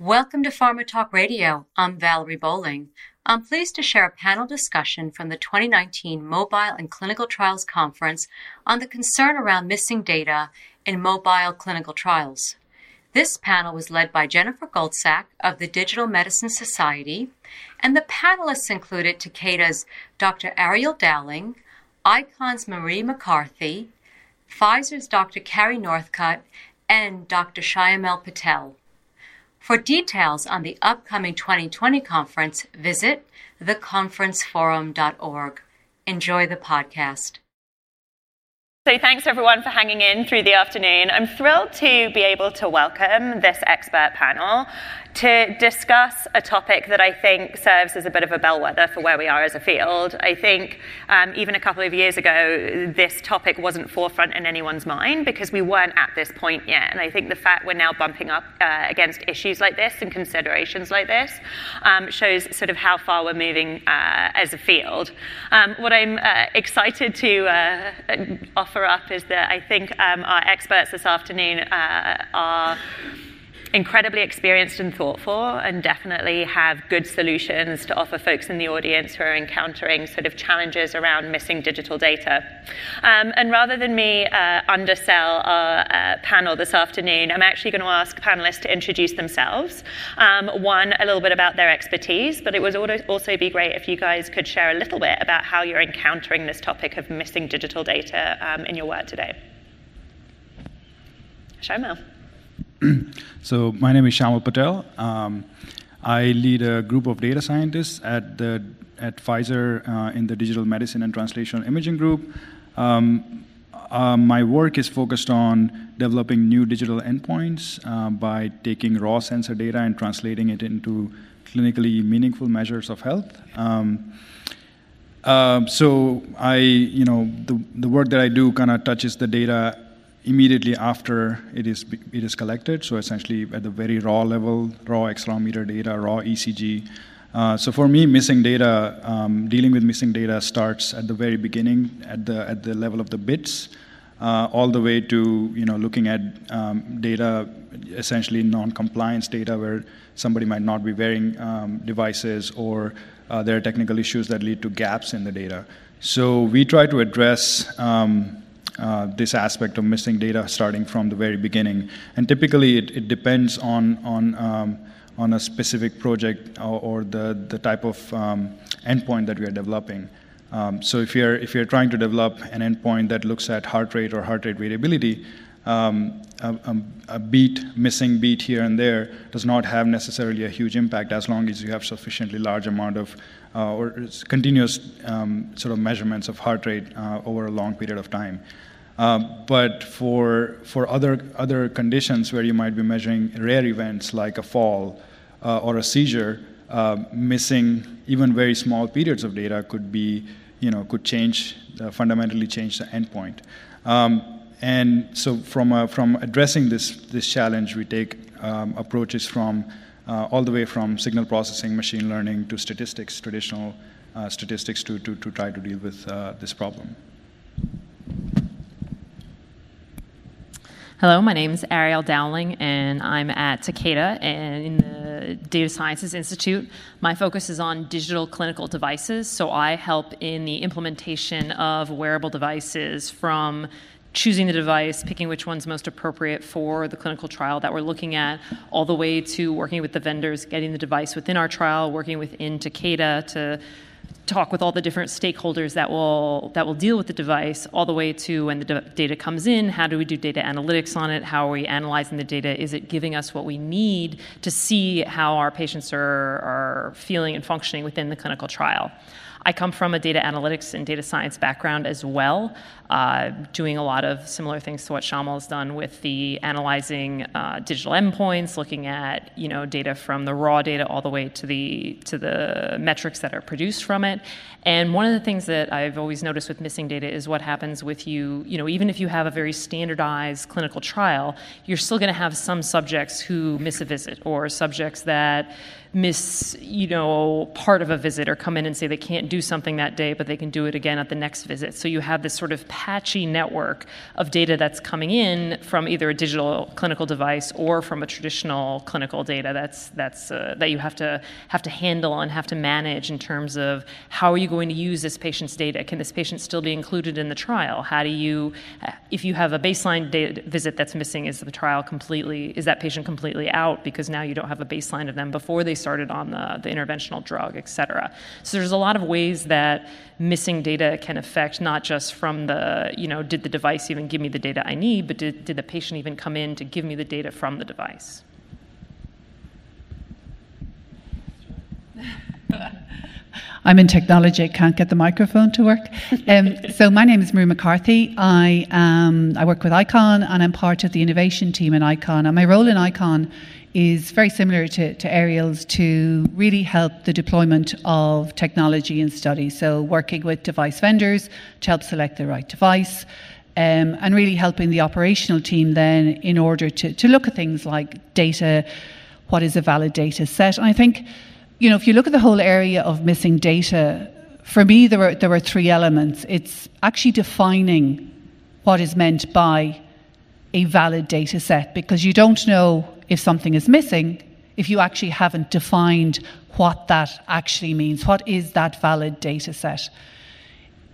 Welcome to Pharma Talk Radio. I'm Valerie Bowling. I'm pleased to share a panel discussion from the 2019 Mobile in Clinical Trials Conference on the concern around missing data in mobile clinical trials. This panel was led by Jennifer Goldsack of the Digital Medicine Society, and the panelists included Takeda's Dr. Ariel Dowling, ICON's Marie McCarthy, Pfizer's Dr. Carrie Northcott, and Dr. Shyamal Patel. For details on the upcoming 2020 conference, visit theconferenceforum.org. Enjoy the podcast. So, thanks everyone for hanging in through the afternoon. I'm thrilled to be able to welcome this expert panel to discuss a topic that I think serves as a bit of a bellwether for where we are as a field. I think um, even a couple of years ago, this topic wasn't forefront in anyone's mind because we weren't at this point yet. And I think the fact we're now bumping up uh, against issues like this and considerations like this um, shows sort of how far we're moving uh, as a field. Um, what I'm uh, excited to uh, offer up is that I think um, our experts this afternoon uh, are incredibly experienced and thoughtful and definitely have good solutions to offer folks in the audience who are encountering sort of challenges around missing digital data. Um, and rather than me uh, undersell our uh, panel this afternoon, I'm actually going to ask panelists to introduce themselves. Um, one, a little bit about their expertise, but it would also be great if you guys could share a little bit about how you're encountering this topic of missing digital data um, in your work today. Shyamal. so my name is Shyamal Patel. Um, I lead a group of data scientists at the at Pfizer uh, in the digital medicine and translational imaging group. Um, uh, my work is focused on developing new digital endpoints uh, by taking raw sensor data and translating it into clinically meaningful measures of health. Um, uh, so I, you know, the, the work that I do kind of touches the data immediately after it is it is collected. So essentially at the very raw level, raw accelerometer data, raw ECG. Uh, so for me, missing data, um, dealing with missing data starts at the very beginning, at the at the level of the bits, uh, all the way to you know looking at um, data, essentially non-compliance data, where somebody might not be wearing um, devices, or uh, there are technical issues that lead to gaps in the data. So we try to address um, uh, this aspect of missing data starting from the very beginning. And typically, it, it depends on on um, on a specific project or, or, the the type of um, endpoint that we are developing. Um, so if you're if you're trying to develop an endpoint that looks at heart rate or heart rate variability, um, a, a, beat, missing beat here and there, does not have necessarily a huge impact as long as you have sufficiently large amount of uh, or continuous um, sort of measurements of heart rate uh, over a long period of time. Uh, but for for other other conditions where you might be measuring rare events like a fall uh, or a seizure, uh, missing even very small periods of data could be you know could change uh, fundamentally change the endpoint. Um, and so from uh, from addressing this this challenge, we take um, approaches from all the way from signal processing, machine learning to statistics, traditional statistics to, to, to try to deal with this problem. Hello, my name is Ariel Dowling, and I'm at Takeda and in the Data Sciences Institute. My focus is on digital clinical devices, so I help in the implementation of wearable devices from choosing the device, picking which one's most appropriate for the clinical trial that we're looking at, all the way to working with the vendors, getting the device within our trial, working within Takeda to talk with all the different stakeholders that will that will deal with the device all the way to when the d- data comes in how do we do data analytics on it? How are we analyzing the data? Is it giving us what we need to see how our patients are, are feeling and functioning within the clinical trial I come from a data analytics and data science background as well, uh, doing a lot of similar things to what Shyamal has done with the analyzing uh, digital endpoints, looking at you know data from the raw data all the way to the to the metrics that are produced from it. And one of the things that I've always noticed with missing data is what happens with you. You know, even if you have a very standardized clinical trial, you're still going to have some subjects who miss a visit or subjects that miss you know part of a visit or come in and say they can't do something that day, but they can do it again at the next visit. So you have this sort of patchy network of data that's coming in from either a digital clinical device or from a traditional clinical data that's that's uh, that you have to have to handle and have to manage in terms of how are you going to use this patient's data? Can this patient still be included in the trial? How do you, if you have a baseline data visit that's missing, is the trial completely is that patient completely out because now you don't have a baseline of them before they started on the, the interventional drug, et cetera. So there's a lot of ways that missing data can affect not just from the, you know, did the device even give me the data I need, but did, did the patient even come in to give me the data from the device? I'm in technology, can't get the microphone to work. Um, so my name is Marie McCarthy. I, um, I work with ICON and I'm part of the innovation team in ICON. And my role in ICON is very similar to, to Ariel's to really help the deployment of technology in study. So working with device vendors to help select the right device. Um, and really helping the operational team then in order to, to look at things like data, what is a valid data set. And I think you know, if you look at the whole area of missing data, for me, there were, there were three elements. It's actually defining what is meant by a valid data set because you don't know if something is missing if you actually haven't defined what that actually means. What is that valid data set?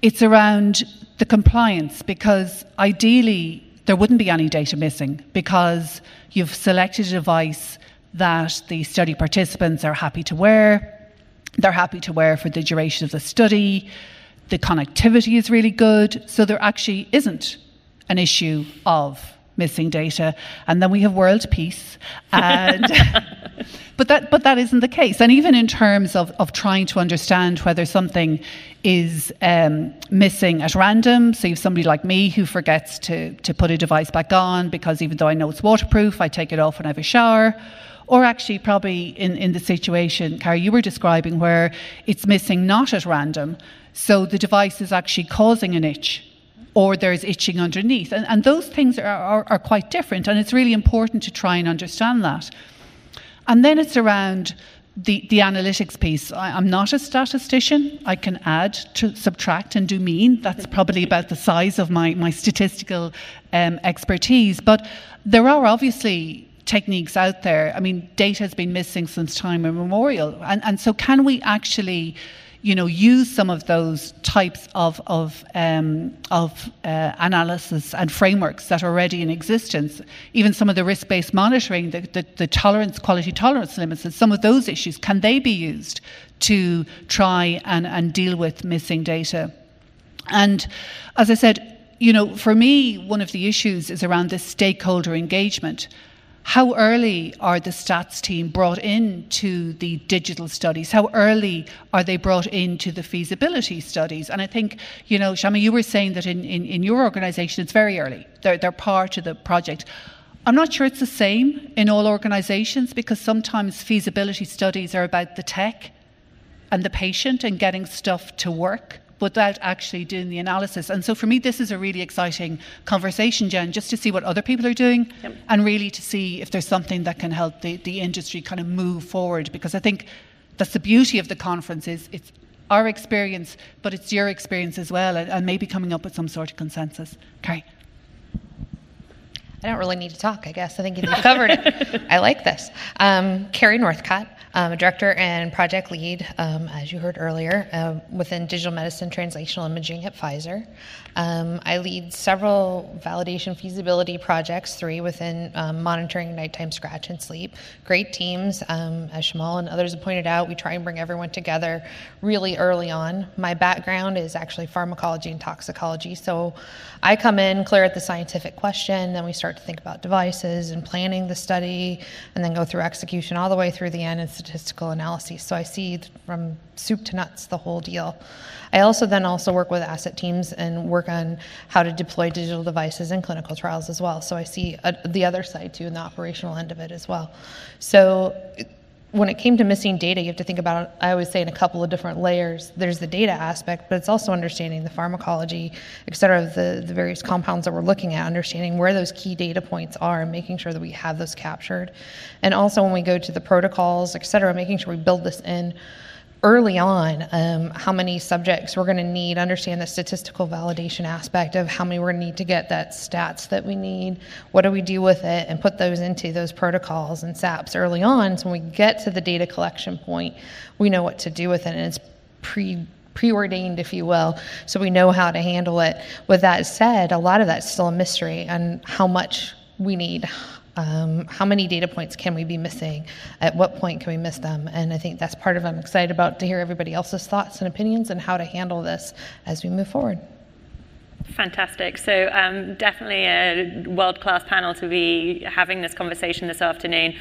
It's around the compliance because ideally there wouldn't be any data missing because you've selected a device that the study participants are happy to wear. They're happy to wear for the duration of the study. The connectivity is really good. So there actually isn't an issue of missing data. And then we have world peace. And but that but that isn't the case. And even in terms of, of trying to understand whether something is um, missing at random. So you have somebody like me who forgets to to put a device back on because even though I know it's waterproof, I take it off when I have a shower or actually probably in, in the situation, Carrie, you were describing where it's missing not at random, so the device is actually causing an itch or there's itching underneath. And, and those things are, are, are quite different, and it's really important to try and understand that. And then it's around the, the analytics piece. I, am not a statistician. I can add, to subtract, and do mean. That's probably about the size of my, my statistical um, expertise. But there are obviously techniques out there. I mean, data has been missing since time immemorial. And, and so, can we actually, you know, use some of those types of, of, um, of uh, analysis and frameworks that are already in existence? Even some of the risk based monitoring, the, the, the tolerance, quality tolerance limits, and some of those issues, can they be used to try and, and deal with missing data? And as I said, you know, for me, one of the issues is around this stakeholder engagement. How early are the stats team brought into the digital studies? How early are they brought into the feasibility studies? And I think, you know, Shami, you were saying that in, in, in your organisation it's very early. They're, they're part of the project. I'm not sure it's the same in all organisations because sometimes feasibility studies are about the tech and the patient and getting stuff to work without actually doing the analysis. And so for me, this is a really exciting conversation, Jen, just to see what other people are doing yep. and really to see if there's something that can help the, the industry kind of move forward. Because I think that's the beauty of the conference is it's our experience, but it's your experience as well, and, and maybe coming up with some sort of consensus. Carrie. I don't really need to talk, I guess. I think you've covered it. I like this. Um, Carrie Northcott, a director and project lead, um, as you heard earlier, uh, within digital medicine translational imaging at Pfizer. Um, I lead several validation feasibility projects, three within um, monitoring nighttime scratch and sleep. Great teams, um, as Shyamal and others have pointed out. We try and bring everyone together really early on. My background is actually pharmacology and toxicology, so I come in, clear at the scientific question, then we start to think about devices and planning the study, and then go through execution all the way through the end and statistical analyses. So I see from soup to nuts the whole deal. I also then also work with asset teams and work on how to deploy digital devices in clinical trials as well. So I see uh, the other side too, and the operational end of it as well. So when it came to missing data, you have to think about, I always say, in a couple of different layers. There's the data aspect, but it's also understanding the pharmacology, et cetera, of the, the various compounds that we're looking at, understanding where those key data points are and making sure that we have those captured. And also when we go to the protocols, et cetera, making sure we build this in early on um, how many subjects we're going to need, understand the statistical validation aspect of how many we're going to need to get that stats that we need, what do we do with it, and put those into those protocols and SAPs early on. So when we get to the data collection point, we know what to do with it, and it's pre preordained, if you will, so we know how to handle it. With that said, a lot of that's still a mystery on how much we need. Um, how many data points can we be missing? At what point can we miss them? And I think that's part of I'm excited about to hear everybody else's thoughts and opinions and how to handle this as we move forward. Fantastic. So, um, definitely a world class panel to be having this conversation this afternoon.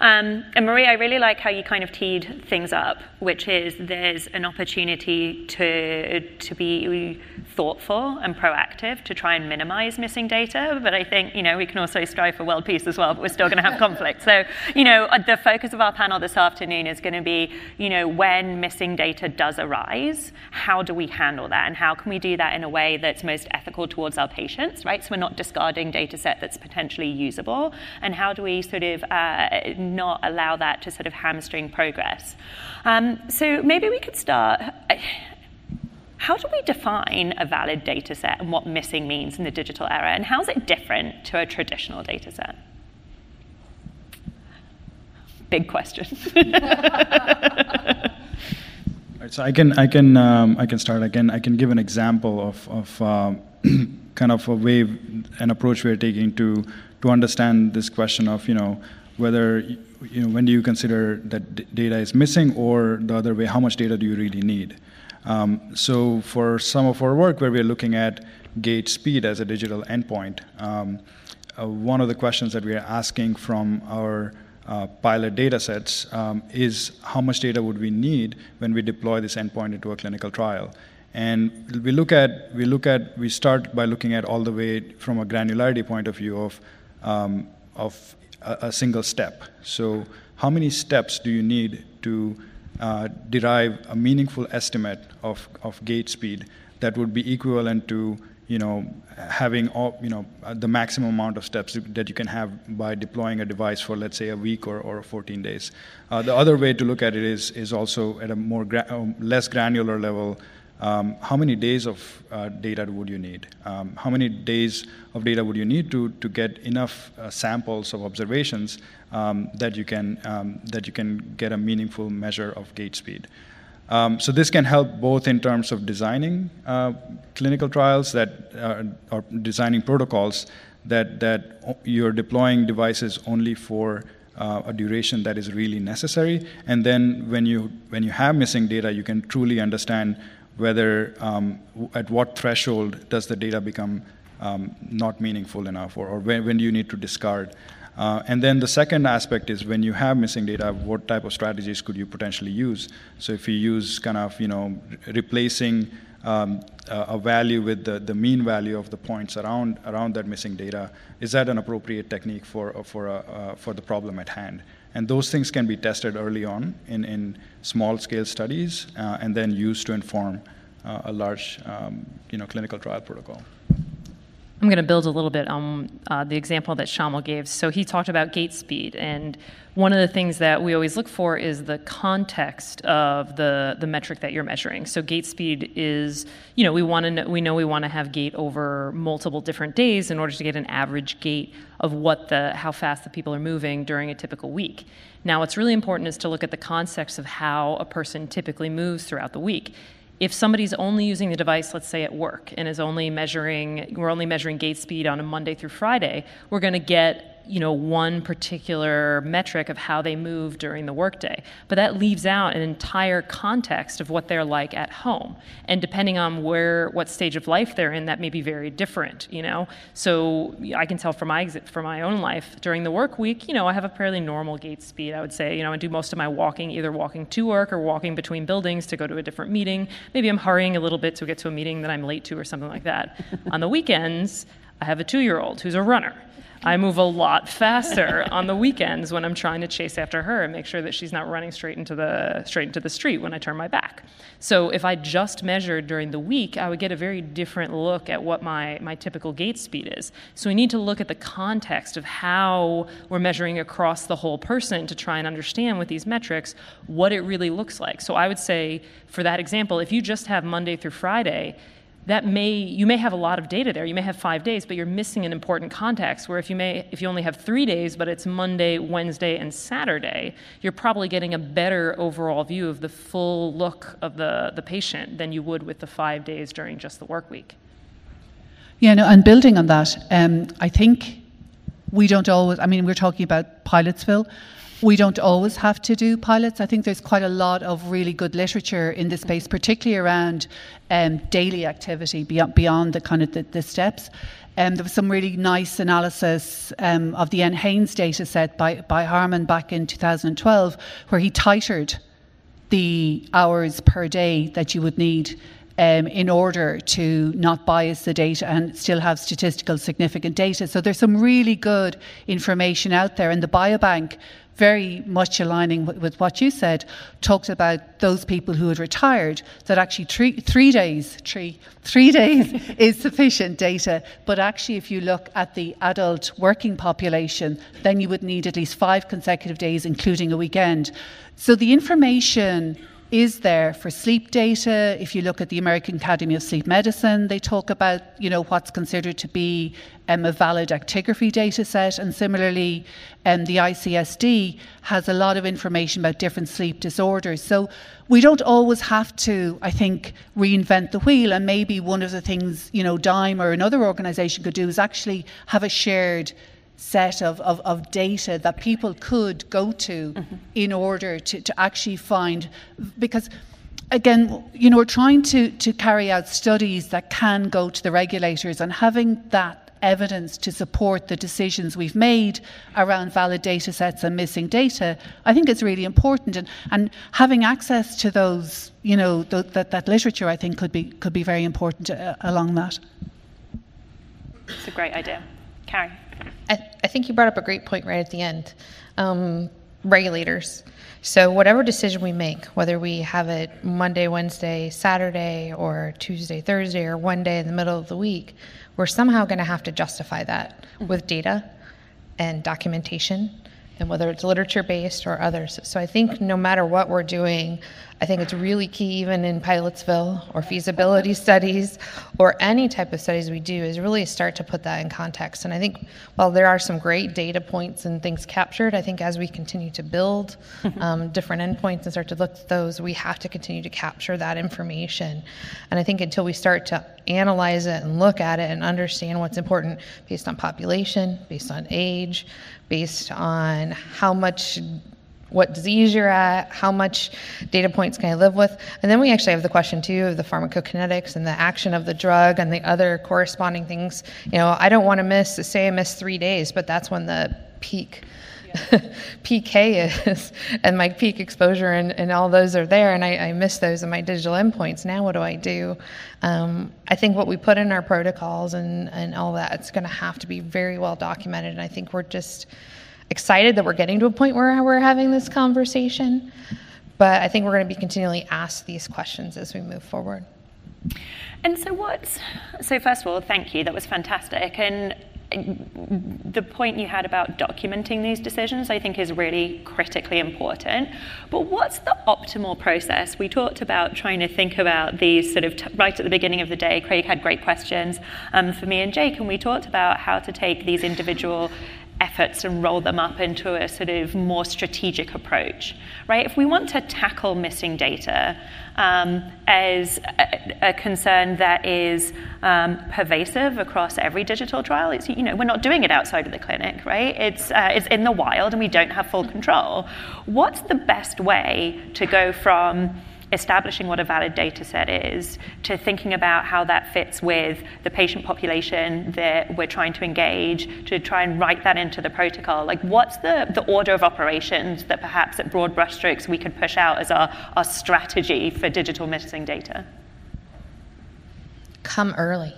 Um, and Marie, I really like how you kind of teed things up, which is there's an opportunity to, to be thoughtful and proactive to try and minimize missing data. But I think, you know, we can also strive for world peace as well, but we're still going to have conflict. So, you know, uh, the focus of our panel this afternoon is going to be, you know, when missing data does arise, how do we handle that? And how can we do that in a way that's most ethical towards our patients, right? So we're not discarding data set that's potentially usable. And how do we sort of uh, not allow that to sort of hamstring progress? Um, so maybe we could start. How do we define a valid data set and what missing means in the digital era? And how is it different to a traditional data set? Big question. Right, so I can I can um, I can start. I can I can give an example of of uh, kind of a way, an approach we're taking to to understand this question of you know whether you know when do you consider that d- data is missing or the other way how much data do you really need. Um, so for some of our work where we're looking at gait speed as a digital endpoint, um, uh, one of the questions that we are asking from our uh, pilot data sets um, is how much data would we need when we deploy this endpoint into a clinical trial. And we look at we look at we start by looking at all the way from a granularity point of view of um, of a, a, single step. So how many steps do you need to uh, derive a meaningful estimate of, of gait speed that would be equivalent to you know, having all, you know, the maximum amount of steps that you can have by deploying a device for, let's say, a week or, or 14 days. Uh, the other way to look at it is, is also at a more gra- um, less granular level. Um, how many days of uh, data would you need? Um, how many days of data would you need to, to get enough uh, samples of observations um, that you can um, that you can get a meaningful measure of gait speed? Um, so this can help both in terms of designing uh, clinical trials that uh, or designing protocols that that you're deploying devices only for uh, a duration that is really necessary, and then when you when you have missing data, you can truly understand whether um, at what threshold does the data become um, not meaningful enough, or, or when, when do you need to discard. Uh, and then the second aspect is when you have missing data, what type of strategies could you potentially use? So if you use kind of, you know, replacing um, a value with the, the mean value of the points around around that missing data, is that an appropriate technique for for a, uh, for the problem at hand? And those things can be tested early on in, in small scale studies uh, and then used to inform uh, a large um, you know, clinical trial protocol. I'm going to build a little bit on uh, the example that Shyamal gave. So he talked about gait speed, and one of the things that we always look for is the context of the the metric that you're measuring. So gait speed is, you know, we want to know, we know we want to have gait over multiple different days in order to get an average gait of what the how fast the people are moving during a typical week. Now, what's really important is to look at the context of how a person typically moves throughout the week if somebody's only using the device, let's say at work, and is only measuring, we're only measuring gait speed on a Monday through Friday, we're going to get you know one particular metric of how they move during the workday. But that leaves out an entire context of what they're like at home. And depending on where what stage of life they're in that may be very different you know? So i can tell from my from my own life during the work week you know i have a fairly normal gait speed i would say. You know i do most of my walking either walking to work or walking between buildings to go to a different meeting. Maybe i'm hurrying a little bit to get to a meeting that i'm late to or something like that. On the weekends I have a two year old who's a runner. I move a lot faster on the weekends when I'm trying to chase after her and make sure that she's not running straight into the straight into the street when I turn my back. So if I just measured during the week, I would get a very different look at what my, my typical gait speed is. So we need to look at the context of how we're measuring across the whole person to try and understand with these metrics what it really looks like. So I would say for that example, if you just have Monday through Friday, that may you may have a lot of data there. You may have five days but you're missing an important context where if you may if you only have three days but it's monday wednesday and saturday you're probably getting a better overall view of the full look of the, the patient than you would with the five days during just the work week. Yeah no and building on that um, i think we don't always i mean we're talking about pilotsville we don't always have to do pilots. I think there's quite a lot of really good literature in this space, particularly around um, daily activity beyond, beyond the kind of the, the steps. Um, there was some really nice analysis um, of the NHANES data set by, by Harman back in 2012, where he titered the hours per day that you would need um, in order to not bias the data and still have statistical significant data. So there's some really good information out there. And the biobank very much aligning with, what you said, talked about those people who had retired, that actually three, three days, three, three days is sufficient data. But actually, if you look at the adult working population, then you would need at least five consecutive days, including a weekend. So the information is there for sleep data. If you look at the American Academy of Sleep Medicine, they talk about you know what's considered to be um, a valid actigraphy data set, and similarly, um, the ICSD has a lot of information about different sleep disorders. So we don't always have to, I think, reinvent the wheel. And maybe one of the things you know DIME or another organisation could do is actually have a shared set of, of, of data that people could go to mm-hmm. in order to, to actually find because again you know we're trying to, to carry out studies that can go to the regulators and having that evidence to support the decisions we've made around valid data sets and missing data, I think is really important. And, and having access to those, you know, th- that, that literature, I think could be, could be very important uh, along that. It's a great idea. Karen. I, I, think you brought up a great point right at the end. Um, regulators. So, whatever decision we make, whether we have it Monday, Wednesday, Saturday, or Tuesday, Thursday, or one day in the middle of the week, we're somehow going to have to justify that mm-hmm. with data and documentation, and whether it's literature based or others. So, I think no matter what we're doing, I think it's really key, even in Pilotsville or feasibility studies or any type of studies we do, is really start to put that in context. And I think while there are some great data points and things captured, I think as we continue to build um, different endpoints and start to look at those, we have to continue to capture that information. And I think until we start to analyze it and look at it and understand what's important based on population, based on age, based on how much what disease you're at, how much data points can I live with. And then we actually have the question too of the pharmacokinetics and the action of the drug and the other corresponding things. You know, I don't want to miss, say I miss three days, but that's when the peak PK is and my peak exposure and, and all those are there and I, I miss those in my digital endpoints. Now what do I do? Um, I think what we put in our protocols and, and all that, it's going to have to be very well documented. And I think we're just excited that we're getting to a point where we're having this conversation. But I think we're going to be continually asked these questions as we move forward. And so, what's so? First of all, thank you. That was fantastic. And the point you had about documenting these decisions, I think, is really critically important. But what's the optimal process? We talked about trying to think about these sort of t- right at the beginning of the day. Craig had great questions um, for me and Jake, and we talked about how to take these individual and roll them up into a sort of more strategic approach, right? If we want to tackle missing data um, as a, a, concern that is um, pervasive across every digital trial, it's, you know, we're not doing it outside of the clinic, right? It's, uh, it's in the wild and we don't have full control. What's the best way to go from establishing what a valid data set is to thinking about how that fits with the patient population that we're trying to engage to try and write that into the protocol. Like, what's the, the order of operations that perhaps at broad brushstrokes we could push out as our, our strategy for digital missing data? Come early.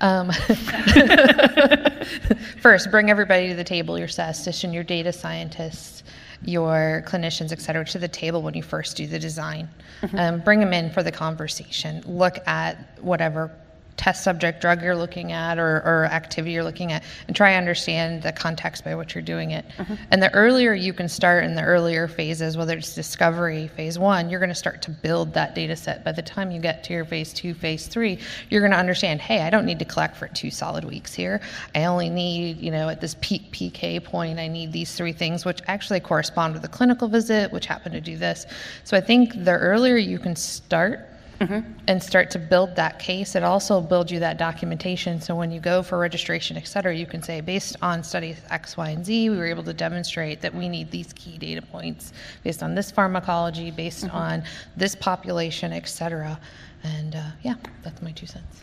Um, first, bring everybody to the table, your statistician, your data scientists, your clinicians, et cetera, to the table when you first do the design. Mm-hmm. Um, bring them in for the conversation. Look at whatever test subject drug you're looking at or, or activity you're looking at and try to understand the context by which you're doing it. Mm-hmm. And the earlier you can start in the earlier phases, whether it's discovery, phase one, you're going to start to build that data set. By the time you get to your phase two, phase three, you're going to understand, hey, I don't need to collect for two solid weeks here. I only need, you know, at this peak PK point, I need these three things, which actually correspond with a clinical visit, which happen to do this. So I think the earlier you can start, mm-hmm. and start to build that case. It also builds you that documentation. So when you go for registration, et cetera, you can say, based on studies X, Y, and Z, we were able to demonstrate that we need these key data points based on this pharmacology, based mm-hmm. on this population, et cetera. And uh, yeah, that's my two cents.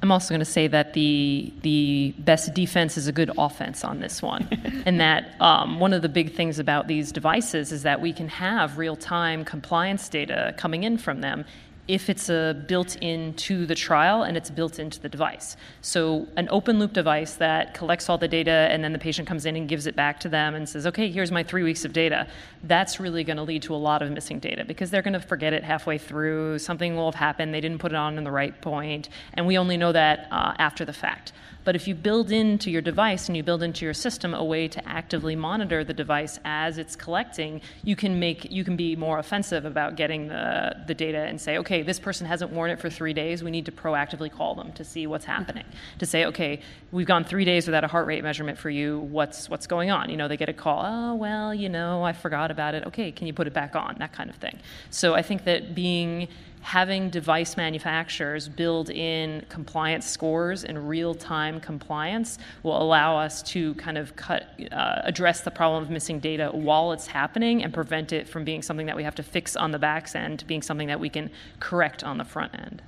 I'm also going to say that the the best defense is a good offense on this one, and that um, one of the big things about these devices is that we can have real time compliance data coming in from them if it's built into the trial and it's built into the device. So an open loop device that collects all the data and then the patient comes in and gives it back to them and says, okay, here's my three weeks of data. That's really going to lead to a lot of missing data because they're going to forget it halfway through. Something will have happened. They didn't put it on in the right point, and we only know that uh, after the fact. But if you build into your device and you build into your system a way to actively monitor the device as it's collecting, you can make you can be more offensive about getting the, the data and say, okay, this person hasn't worn it for three days. We need to proactively call them to see what's happening. To say, okay, we've gone three days without a heart rate measurement for you. What's what's going on? You know, they get a call. Oh well, you know, I forgot about it. Okay, can you put it back on? That kind of thing. So I think that being having device manufacturers build in compliance scores and real-time compliance will allow us to kind of cut, uh, address the problem of missing data while it's happening and prevent it from being something that we have to fix on the back end being something that we can correct on the front end.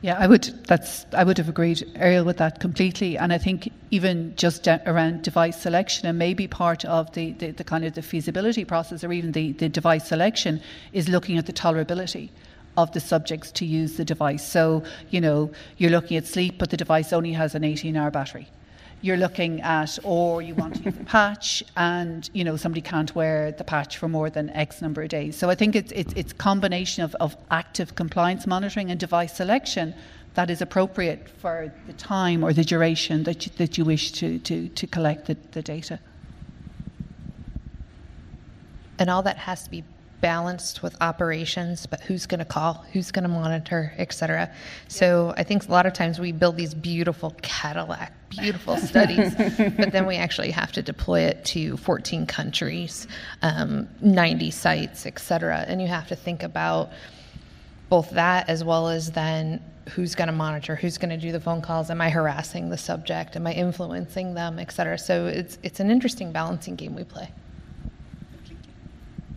Yeah, I would. That's I would have agreed, Ariel, with that completely. And I think even just around device selection and maybe part of the, the, the kind of the feasibility process or even the, the device selection is looking at the tolerability of the subjects to use the device. So, you know, you're looking at sleep, but the device only has an 18 hour battery you're looking at, or you want to use a patch, and you know somebody can't wear the patch for more than X number of days. So I think it's it's it's combination of, of active compliance monitoring and device selection that is appropriate for the time or the duration that you, that you wish to to to collect the, the data. And all that has to be balanced with operations, but who's going to call, who's going to monitor, et cetera. So I think a lot of times we build these beautiful Cadillac, beautiful studies, but then we actually have to deploy it to 14 countries, um, 90 sites, et cetera. And you have to think about both that as well as then who's going to monitor, who's going to do the phone calls, am I harassing the subject, am I influencing them, et cetera. So it's, it's an interesting balancing game we play.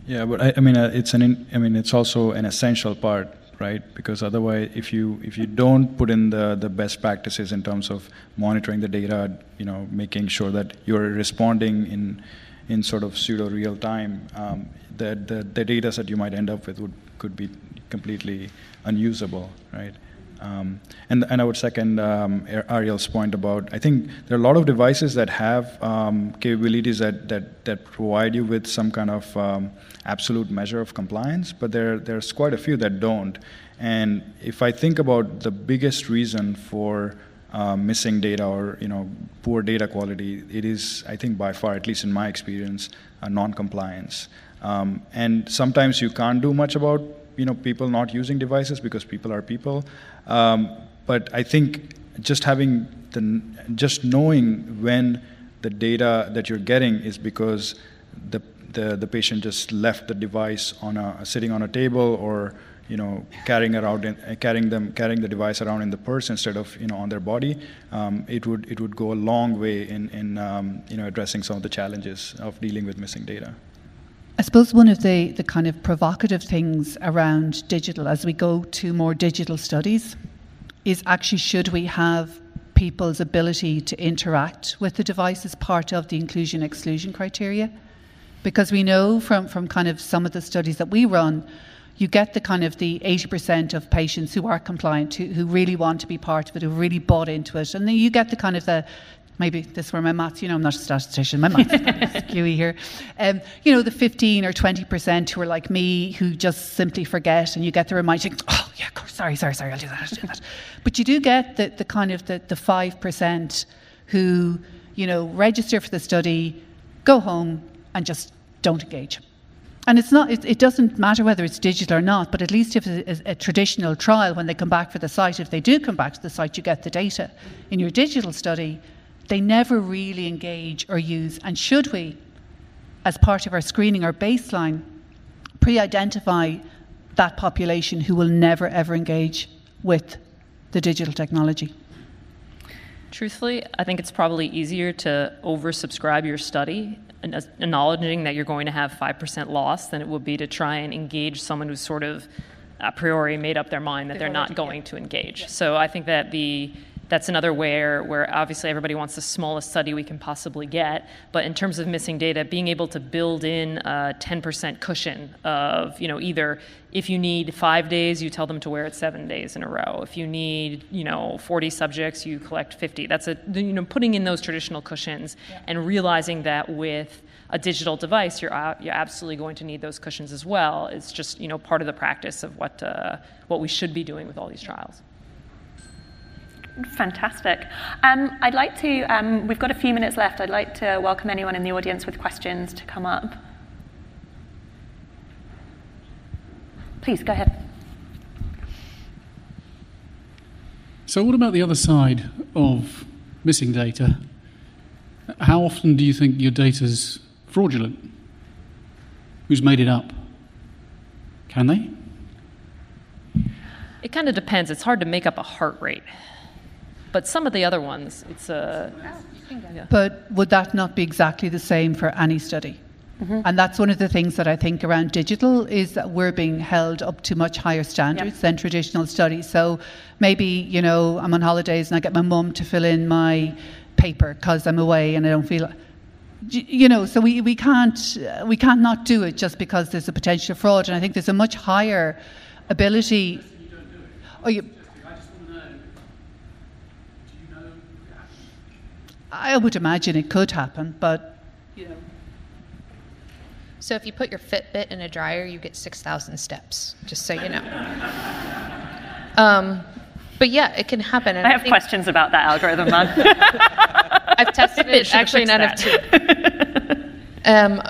Yeah, but I, I mean, uh, it's an. In, I mean, it's also an essential part, right? Because otherwise, if you if you don't put in the the best practices in terms of monitoring the data, you know, making sure that you're responding in in sort of pseudo real time, um, the, the the data that you might end up with would could be completely unusable, right? Um, and, and I would second um, Ariel's point about I think there are a lot of devices that have um, capabilities that, that, that provide you with some kind of um, absolute measure of compliance, but there, there's quite a few that don't. And if I think about the biggest reason for uh, missing data or you know poor data quality, it is I think by far, at least in my experience, non-compliance. Um, and sometimes you can't do much about you know people not using devices because people are people. Um, but I think just having the just knowing when the data that you're getting is because the the, the patient just left the device on a sitting on a table or you know carrying around in, carrying them carrying the device around in the purse instead of you know on their body um, it would it would go a long way in in um, you know addressing some of the challenges of dealing with missing data I suppose one of the, the kind of provocative things around digital as we go to more digital studies is actually should we have people's ability to interact with the device as part of the inclusion exclusion criteria? Because we know from, from kind of some of the studies that we run, you get the kind of the 80% of patients who are compliant, who, who really want to be part of it, who really bought into it. And then you get the kind of the, maybe this is where my maths, you know, I'm not a statistician, my maths is skewy here. Um, you know, the 15 or 20% who are like me, who just simply forget, and you get the reminder, oh, yeah, of course, sorry, sorry, sorry, I'll do that, I'll do that. but you do get the, the kind of the, the 5% who, you know, register for the study, go home, and just don't engage. And it's not, it, it, doesn't matter whether it's digital or not, but at least if it's a, a, traditional trial, when they come back for the site, if they do come back to the site, you get the data. In your digital study, they never really engage or use. And should we, as part of our screening or baseline, pre identify that population who will never ever engage with the digital technology? Truthfully, I think it's probably easier to oversubscribe your study acknowledging that you're going to have 5% loss than it would be to try and engage someone who's sort of a priori made up their mind that they're not going to engage. So I think that the that's another where where obviously everybody wants the smallest study we can possibly get but in terms of missing data being able to build in a 10% cushion of you know either if you need five days you tell them to wear it seven days in a row if you need you know 40 subjects you collect 50 that's a you know putting in those traditional cushions yeah. and realizing that with a digital device, you're, you're absolutely going to need those cushions as well. It's just you know part of the practice of what uh, what we should be doing with all these trials. Fantastic. Um, I'd like to, um, we've got a few minutes left. I'd like to welcome anyone in the audience with questions to come up. Please, go ahead. So, what about the other side of missing data? How often do you think your data's fraudulent? Who's made it up? Can they? It kind of depends. It's hard to make up a heart rate. But some of the other ones, it's a. Yeah. But would that not be exactly the same for any study? Mm-hmm. And that's one of the things that I think around digital is that we're being held up to much higher standards yep. than traditional studies. So maybe, you know, I'm on holidays and I get my mum to fill in my paper because I'm away and I don't feel you know so we, we can't we can't not do it just because there's a potential fraud and I think there's a much higher ability oh you I would imagine it could happen, but you know. So if you put your Fitbit in a dryer, you get six thousand steps. Just so you know. Um, but yeah, it can happen. And I have I questions about that algorithm, man. I've tested it. Actually, none of two. Um,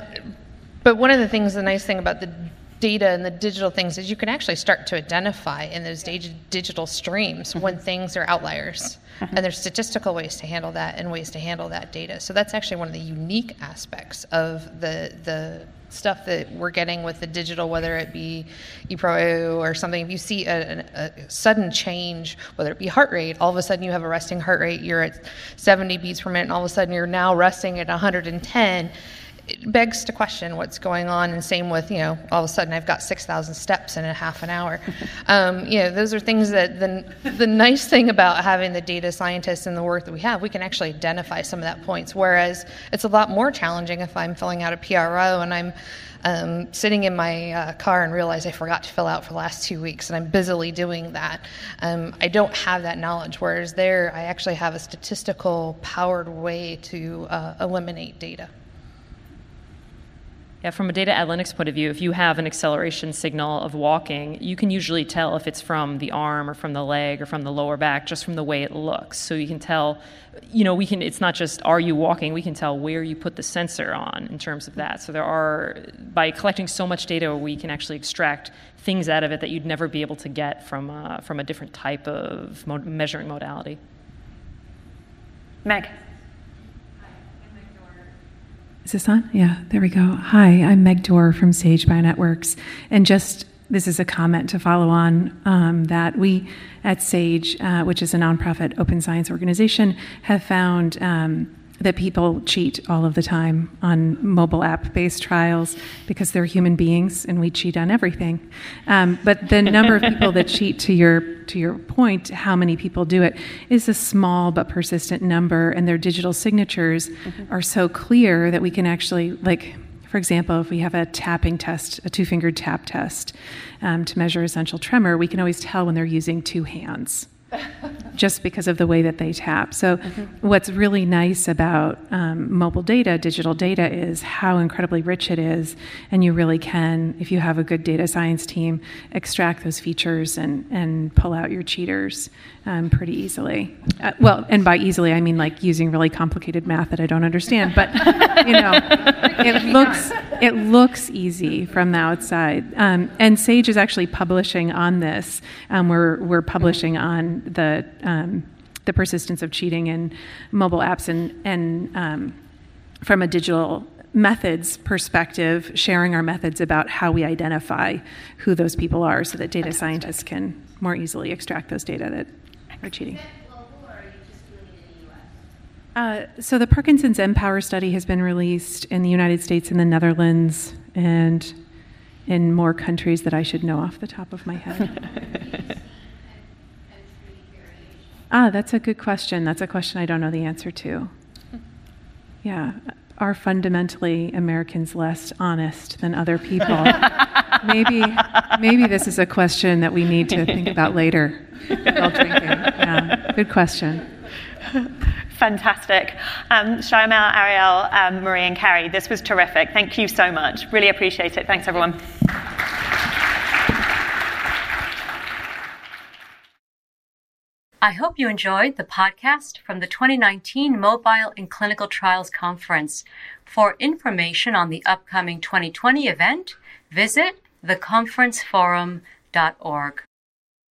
but one of the things, the nice thing about the data and the digital things is you can actually start to identify in those digital streams mm-hmm. when things are outliers. Mm-hmm. And there's statistical ways to handle that and ways to handle that data. So that's actually one of the unique aspects of the the stuff that we're getting with the digital, whether it be ePro or something. If you see a, a, a, sudden change, whether it be heart rate, all of a sudden you have a resting heart rate, you're at 70 beats per minute, and all of a sudden you're now resting at 110 it begs to question what's going on. And same with, you know, all of a sudden I've got 6,000 steps in a half an hour. Um, you know, those are things that the, the nice thing about having the data scientists and the work that we have, we can actually identify some of that points. Whereas it's a lot more challenging if I'm filling out a PRO and I'm um, sitting in my uh, car and realize I forgot to fill out for the last two weeks and I'm busily doing that. Um, I don't have that knowledge. Whereas there, I actually have a statistical powered way to uh, eliminate data. Yeah, from a data analytics point of view, if you have an acceleration signal of walking, you can usually tell if it's from the arm or from the leg or from the lower back just from the way it looks. So you can tell, you know, we can it's not just are you walking, we can tell where you put the sensor on in terms of that. So there are by collecting so much data, we can actually extract things out of it that you'd never be able to get from uh, from a different type of mo- measuring modality. Meg. Is this on? Yeah, there we go. Hi, I'm Meg Doerr from Sage Bionetworks. And just this is a comment to follow on um, that we at Sage, uh, which is a nonprofit open science organization, have found um, that people cheat all of the time on mobile app based trials because they're human beings and we cheat on everything. Um, but the number of people that cheat, to your, to your point, how many people do it, is a small but persistent number, and their digital signatures mm-hmm. are so clear that we can actually, like, For example, if we have a tapping test, a two fingered tap test um, to measure essential tremor, we can always tell when they're using two hands just because of the way that they tap. So, mm-hmm. what's really nice about um, mobile data, digital data, is how incredibly rich it is. And you really can, if you have a good data science team, extract those features and, and pull out your cheaters um, pretty easily. Uh, well, and by easily, I mean like using really complicated math that I don't understand. But, you know, it looks, it looks easy from the outside. Um, and Sage is actually publishing on this. Um, we're, we're publishing on the um, the persistence of cheating in mobile apps and and um, from a digital methods perspective, sharing our methods about how we identify who those people are, so that data Fantastic. scientists can more easily extract those data that are cheating. Uh, so the Parkinson's mPower study has been released in the United States and the Netherlands and in more countries that I should know off the top of my head. Ah, that's a good question. That's a question I don't know the answer to. Yeah. Are fundamentally Americans less honest than other people? maybe, maybe this is a question that we need to think about later while drinking. Yeah. Good question. Fantastic. Um, Ariel, um, Marie, and Carrie, this was terrific. Thank you so much. Really appreciate it. Thanks, everyone. I hope you enjoyed the podcast from the 2019 Mobile in Clinical Trials Conference. For information on the upcoming 2020 event, visit theconferenceforum.org.